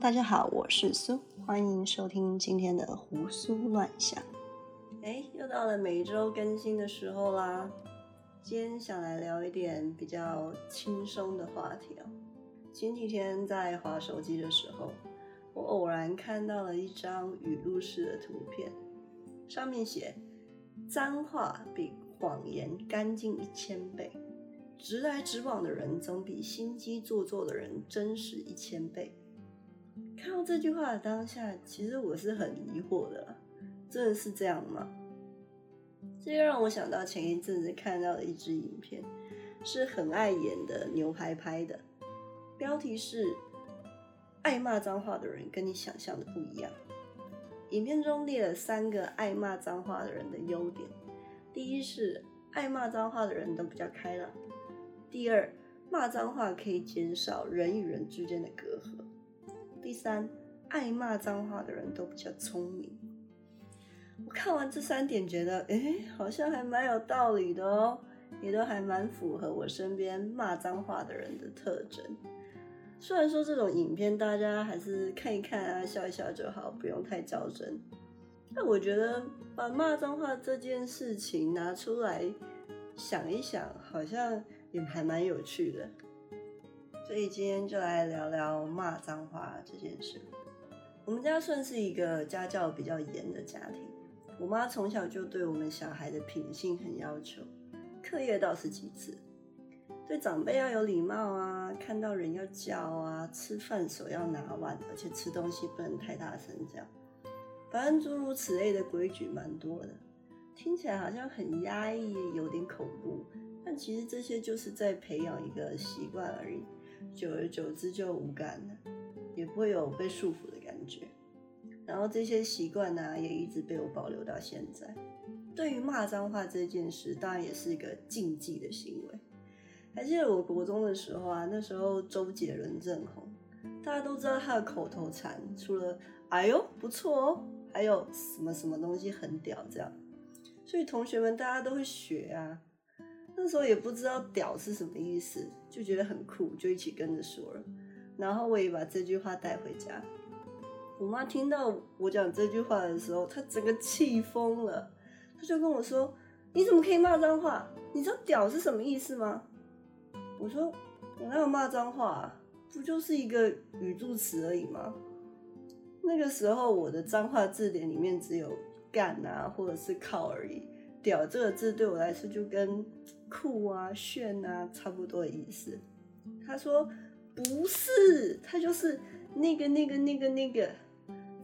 大家好，我是苏，欢迎收听今天的胡思乱想。哎，又到了每周更新的时候啦。今天想来聊一点比较轻松的话题哦。前几天在划手机的时候，我偶然看到了一张语录式的图片，上面写：脏话比谎言干净一千倍，直来直往的人总比心机做作的人真实一千倍。看到这句话的当下，其实我是很疑惑的，真的是这样吗？这又让我想到前一阵子看到的一支影片，是很爱演的牛排拍的，标题是“爱骂脏话的人跟你想象的不一样”。影片中列了三个爱骂脏话的人的优点：第一是爱骂脏话的人都比较开朗；第二，骂脏话可以减少人与人之间的隔阂。第三，爱骂脏话的人都比较聪明。我看完这三点，觉得哎，好像还蛮有道理的哦，也都还蛮符合我身边骂脏话的人的特征。虽然说这种影片大家还是看一看啊，笑一笑就好，不用太较真。但我觉得把骂脏话这件事情拿出来想一想，好像也还蛮有趣的。所以今天就来聊聊骂脏话这件事。我们家算是一个家教比较严的家庭，我妈从小就对我们小孩的品性很要求，课业倒是其次，对长辈要有礼貌啊，看到人要叫啊，吃饭手要拿碗，而且吃东西不能太大声，这样，反正诸如此类的规矩蛮多的，听起来好像很压抑，有点恐怖，但其实这些就是在培养一个习惯而已。久而久之就无感了，也不会有被束缚的感觉。然后这些习惯呢，也一直被我保留到现在。对于骂脏话这件事，当然也是一个禁忌的行为。还记得我国中的时候啊，那时候周杰伦正红，大家都知道他的口头禅，除了“哎呦不错哦”，还有什么什么东西很屌这样。所以同学们大家都会学啊。那时候也不知道“屌”是什么意思，就觉得很酷，就一起跟着说了。然后我也把这句话带回家。我妈听到我讲这句话的时候，她整个气疯了，她就跟我说：“你怎么可以骂脏话？你知道‘屌’是什么意思吗？”我说：“我哪有骂脏话？不就是一个语助词而已吗？”那个时候我的脏话字典里面只有“干”啊，或者是“靠”而已。“屌”这个字对我来说就跟酷啊、炫啊，差不多的意思。他说不是，他就是那个、那个、那个、那个，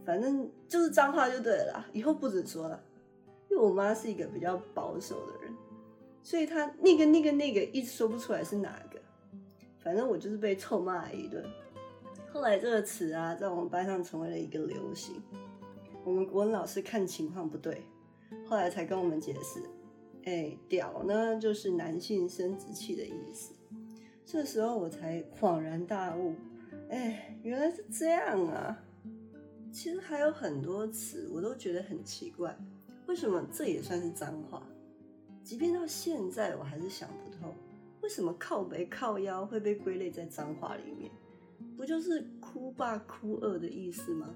反正就是脏话就对了。以后不准说了，因为我妈是一个比较保守的人，所以她那个、那个、那个一直说不出来是哪个。反正我就是被臭骂了一顿。后来这个词啊，在我们班上成为了一个流行。我们国文老师看情况不对，后来才跟我们解释。哎，屌呢，就是男性生殖器的意思。这时候我才恍然大悟，哎，原来是这样啊！其实还有很多词，我都觉得很奇怪，为什么这也算是脏话？即便到现在，我还是想不通，为什么靠背靠腰会被归类在脏话里面？不就是哭爸哭二的意思吗？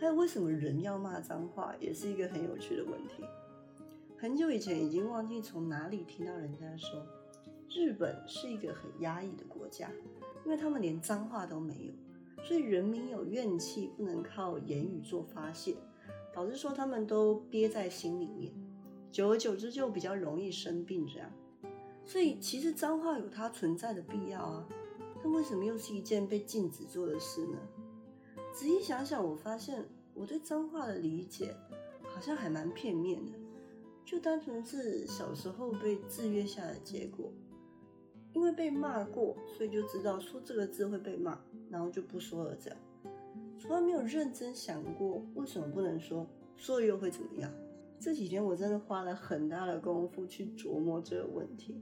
还有，为什么人要骂脏话，也是一个很有趣的问题。很久以前已经忘记从哪里听到人家说，日本是一个很压抑的国家，因为他们连脏话都没有，所以人民有怨气不能靠言语做发泄，导致说他们都憋在心里面，久而久之就比较容易生病这样。所以其实脏话有它存在的必要啊，但为什么又是一件被禁止做的事呢？仔细想想，我发现我对脏话的理解好像还蛮片面的。就单纯是小时候被制约下的结果，因为被骂过，所以就知道说这个字会被骂，然后就不说了。这样，从来没有认真想过为什么不能说，说了又会怎么样。这几天我真的花了很大的功夫去琢磨这个问题，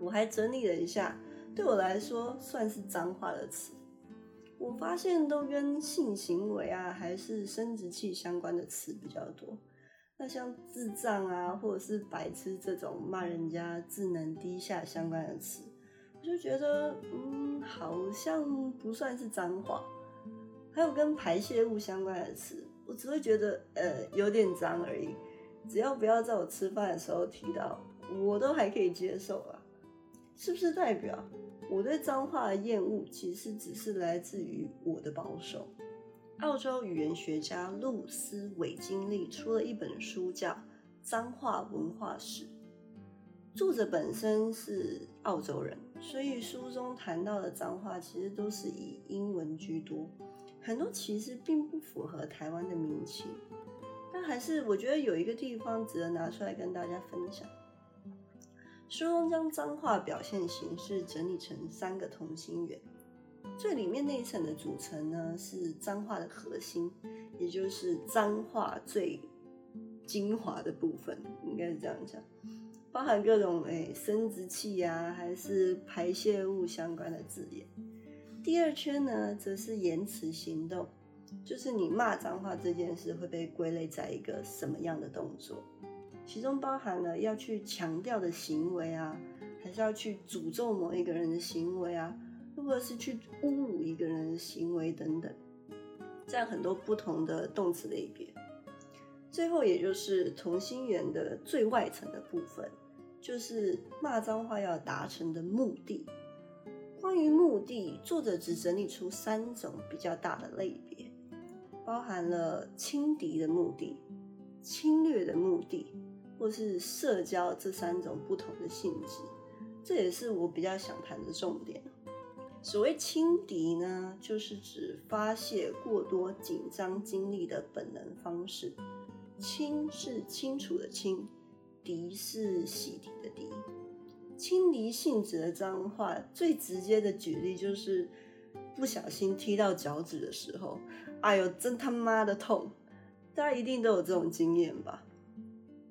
我还整理了一下，对我来说算是脏话的词，我发现都跟性行为啊，还是生殖器相关的词比较多。那像智障啊，或者是白痴这种骂人家智能低下相关的词，我就觉得，嗯，好像不算是脏话。还有跟排泄物相关的词，我只会觉得呃有点脏而已。只要不要在我吃饭的时候提到，我都还可以接受啊。是不是代表我对脏话的厌恶其实只是来自于我的保守？澳洲语言学家露丝·韦金利出了一本书，叫《脏话文化史》。作者本身是澳洲人，所以书中谈到的脏话其实都是以英文居多，很多其实并不符合台湾的民情。但还是我觉得有一个地方值得拿出来跟大家分享。书中将脏话表现形式整理成三个同心圆。最里面那一层的组成呢，是脏话的核心，也就是脏话最精华的部分，应该是这样讲，包含各种诶生殖器呀，还是排泄物相关的字眼。第二圈呢，则是言辞行动，就是你骂脏话这件事会被归类在一个什么样的动作，其中包含了要去强调的行为啊，还是要去诅咒某一个人的行为啊。或者是去侮辱一个人的行为等等，这样很多不同的动词类别。最后，也就是同心圆的最外层的部分，就是骂脏话要达成的目的。关于目的，作者只整理出三种比较大的类别，包含了轻敌的目的、侵略的目的，或是社交这三种不同的性质。这也是我比较想谈的重点。所谓轻敌呢，就是指发泄过多紧张精力的本能方式。清是清楚的清，敌是洗涤的涤。轻敌性质的脏话，最直接的举例就是不小心踢到脚趾的时候，哎呦，真他妈的痛！大家一定都有这种经验吧？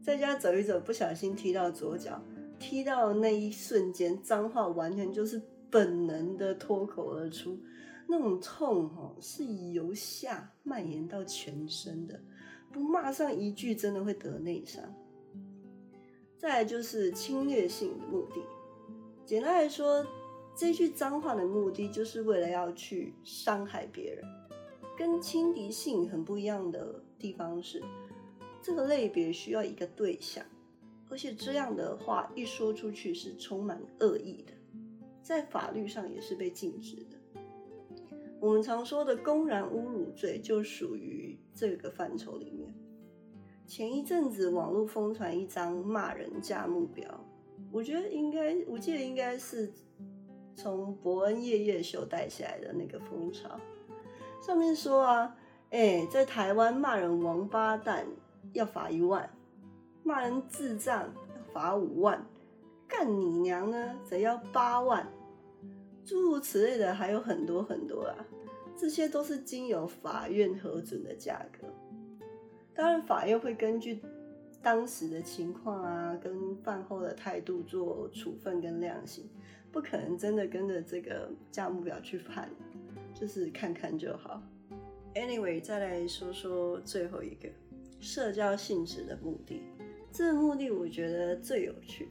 在家走一走，不小心踢到左脚，踢到那一瞬间，脏话完全就是。本能的脱口而出，那种痛哈是由下蔓延到全身的，不骂上一句真的会得内伤。再来就是侵略性的目的，简单来说，这句脏话的目的就是为了要去伤害别人。跟轻敌性很不一样的地方是，这个类别需要一个对象，而且这样的话一说出去是充满恶意的。在法律上也是被禁止的。我们常说的公然侮辱罪就属于这个范畴里面。前一阵子网络疯传一张骂人价目表，我觉得应该，我记得应该是从伯恩夜夜秀带起来的那个风潮。上面说啊，哎，在台湾骂人王八蛋要罚一万，骂人智障要罚五万。干你娘呢？则要八万，诸如此类的还有很多很多啊！这些都是经由法院核准的价格。当然，法院会根据当时的情况啊，跟饭后的态度做处分跟量刑，不可能真的跟着这个价目表去判，就是看看就好。Anyway，再来说说最后一个社交性质的目的，这个目的我觉得最有趣。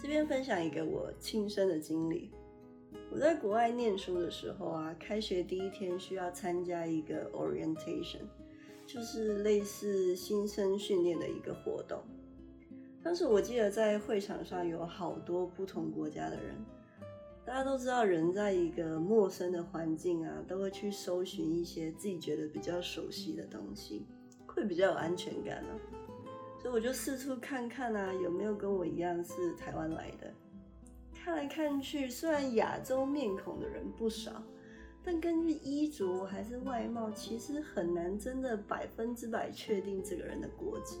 这边分享一个我亲身的经历。我在国外念书的时候啊，开学第一天需要参加一个 orientation，就是类似新生训练的一个活动。当时我记得在会场上有好多不同国家的人，大家都知道，人在一个陌生的环境啊，都会去搜寻一些自己觉得比较熟悉的东西，会比较有安全感啊。所以我就四处看看啊，有没有跟我一样是台湾来的。看来看去，虽然亚洲面孔的人不少，但根据衣着还是外貌，其实很难真的百分之百确定这个人的国籍。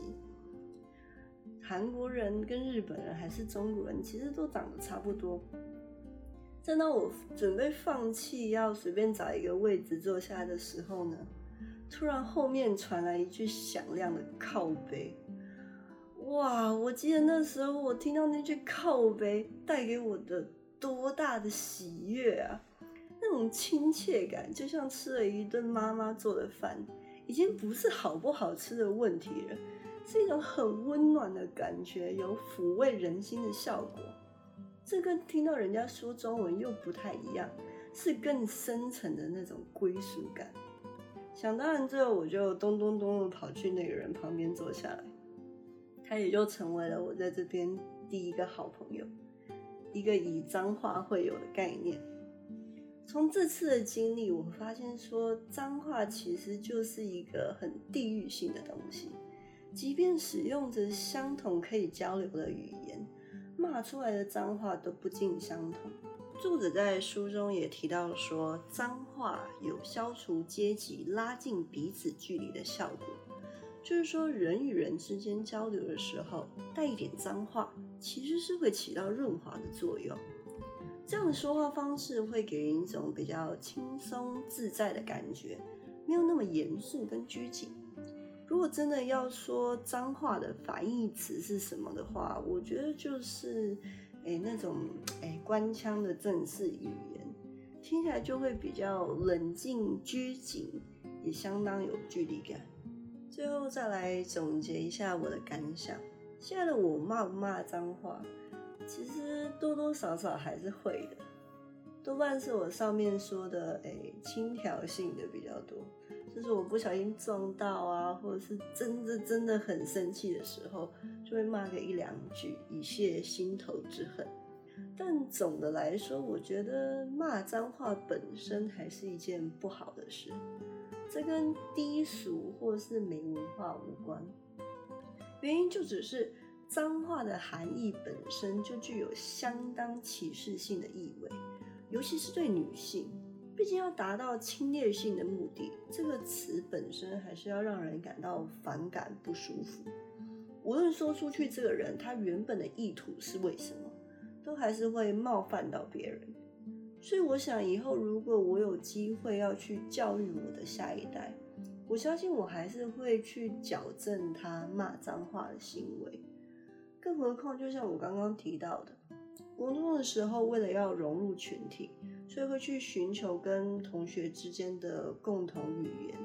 韩国人跟日本人还是中国人，其实都长得差不多。正当我准备放弃要随便找一个位置坐下的时候呢，突然后面传来一句响亮的靠背。哇！我记得那时候我听到那句靠背带给我的多大的喜悦啊！那种亲切感，就像吃了一顿妈妈做的饭，已经不是好不好吃的问题了，是一种很温暖的感觉，有抚慰人心的效果。这跟听到人家说中文又不太一样，是更深层的那种归属感。想当然之后，我就咚咚咚的跑去那个人旁边坐下来，他也就成为了我在这边第一个好朋友，一个以脏话会友的概念。从这次的经历，我发现说脏话其实就是一个很地域性的东西，即便使用着相同可以交流的语言，骂出来的脏话都不尽相同。作者在书中也提到说，脏话有消除阶级、拉近彼此距离的效果。就是说，人与人之间交流的时候，带一点脏话，其实是会起到润滑的作用。这样的说话方式会给人一种比较轻松自在的感觉，没有那么严肃跟拘谨。如果真的要说脏话的反义词是什么的话，我觉得就是。哎，那种哎官腔的正式语言，听起来就会比较冷静拘谨，也相当有距离感。最后再来总结一下我的感想：现在的我骂不骂脏话，其实多多少少还是会的，多半是我上面说的哎轻佻性的比较多。就是我不小心撞到啊，或者是真的真的很生气的时候，就会骂个一两句以泄心头之恨。但总的来说，我觉得骂脏话本身还是一件不好的事。这跟低俗或是没文化无关，原因就只是脏话的含义本身就具有相当歧视性的意味，尤其是对女性。毕竟要达到侵略性的目的，这个词本身还是要让人感到反感不舒服。无论说出去这个人他原本的意图是为什么，都还是会冒犯到别人。所以我想以后如果我有机会要去教育我的下一代，我相信我还是会去矫正他骂脏话的行为。更何况就像我刚刚提到的，国中的时候为了要融入群体。所以会去寻求跟同学之间的共同语言，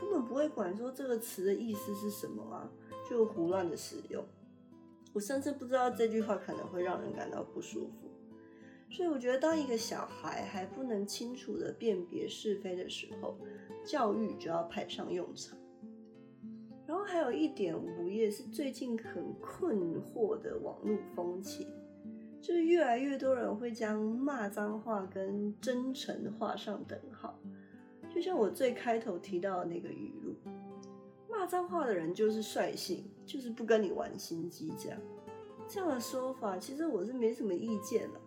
根本不会管说这个词的意思是什么啊，就胡乱的使用。我甚至不知道这句话可能会让人感到不舒服。所以我觉得，当一个小孩还不能清楚的辨别是非的时候，教育就要派上用场。然后还有一点，我也是最近很困惑的网络风气。就是越来越多人会将骂脏话跟真诚画上等号，就像我最开头提到的那个语录，骂脏话的人就是率性，就是不跟你玩心机这样。这样的说法其实我是没什么意见了，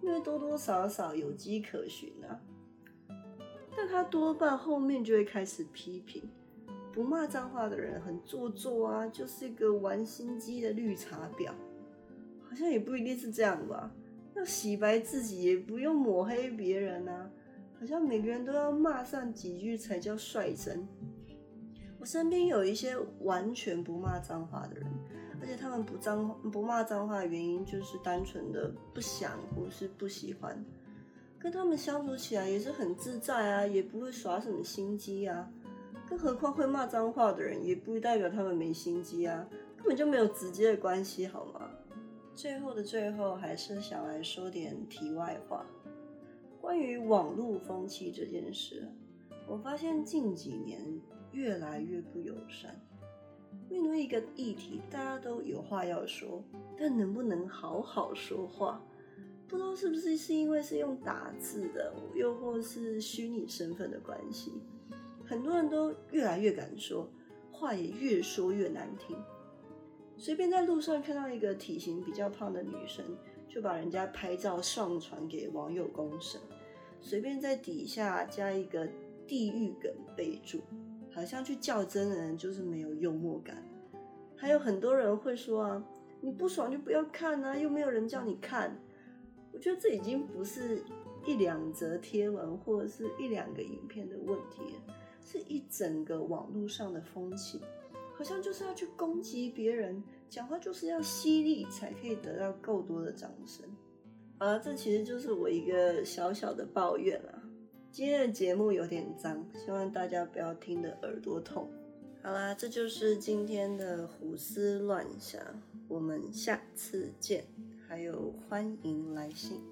因为多多少少有迹可循啊。但他多半后面就会开始批评，不骂脏话的人很做作啊，就是一个玩心机的绿茶婊。好像也不一定是这样吧，要洗白自己也不用抹黑别人啊。好像每个人都要骂上几句才叫率真。我身边有一些完全不骂脏话的人，而且他们不脏不骂脏话的原因就是单纯的不想或是不喜欢。跟他们相处起来也是很自在啊，也不会耍什么心机啊。更何况会骂脏话的人，也不代表他们没心机啊，根本就没有直接的关系，好吗？最后的最后，还是想来说点题外话。关于网络风气这件事，我发现近几年越来越不友善。面对一个议题，大家都有话要说，但能不能好好说话，不知道是不是是因为是用打字的，又或是虚拟身份的关系，很多人都越来越敢说话，也越说越难听。随便在路上看到一个体型比较胖的女生，就把人家拍照上传给网友公审；随便在底下加一个地狱梗备注，好像去较真的人就是没有幽默感。还有很多人会说啊，你不爽就不要看啊，又没有人叫你看。我觉得这已经不是一两则贴文或者是一两个影片的问题，是一整个网络上的风气。好像就是要去攻击别人，讲话就是要犀利，才可以得到够多的掌声。好了，这其实就是我一个小小的抱怨啊。今天的节目有点脏，希望大家不要听得耳朵痛。好啦，这就是今天的胡思乱想，我们下次见，还有欢迎来信。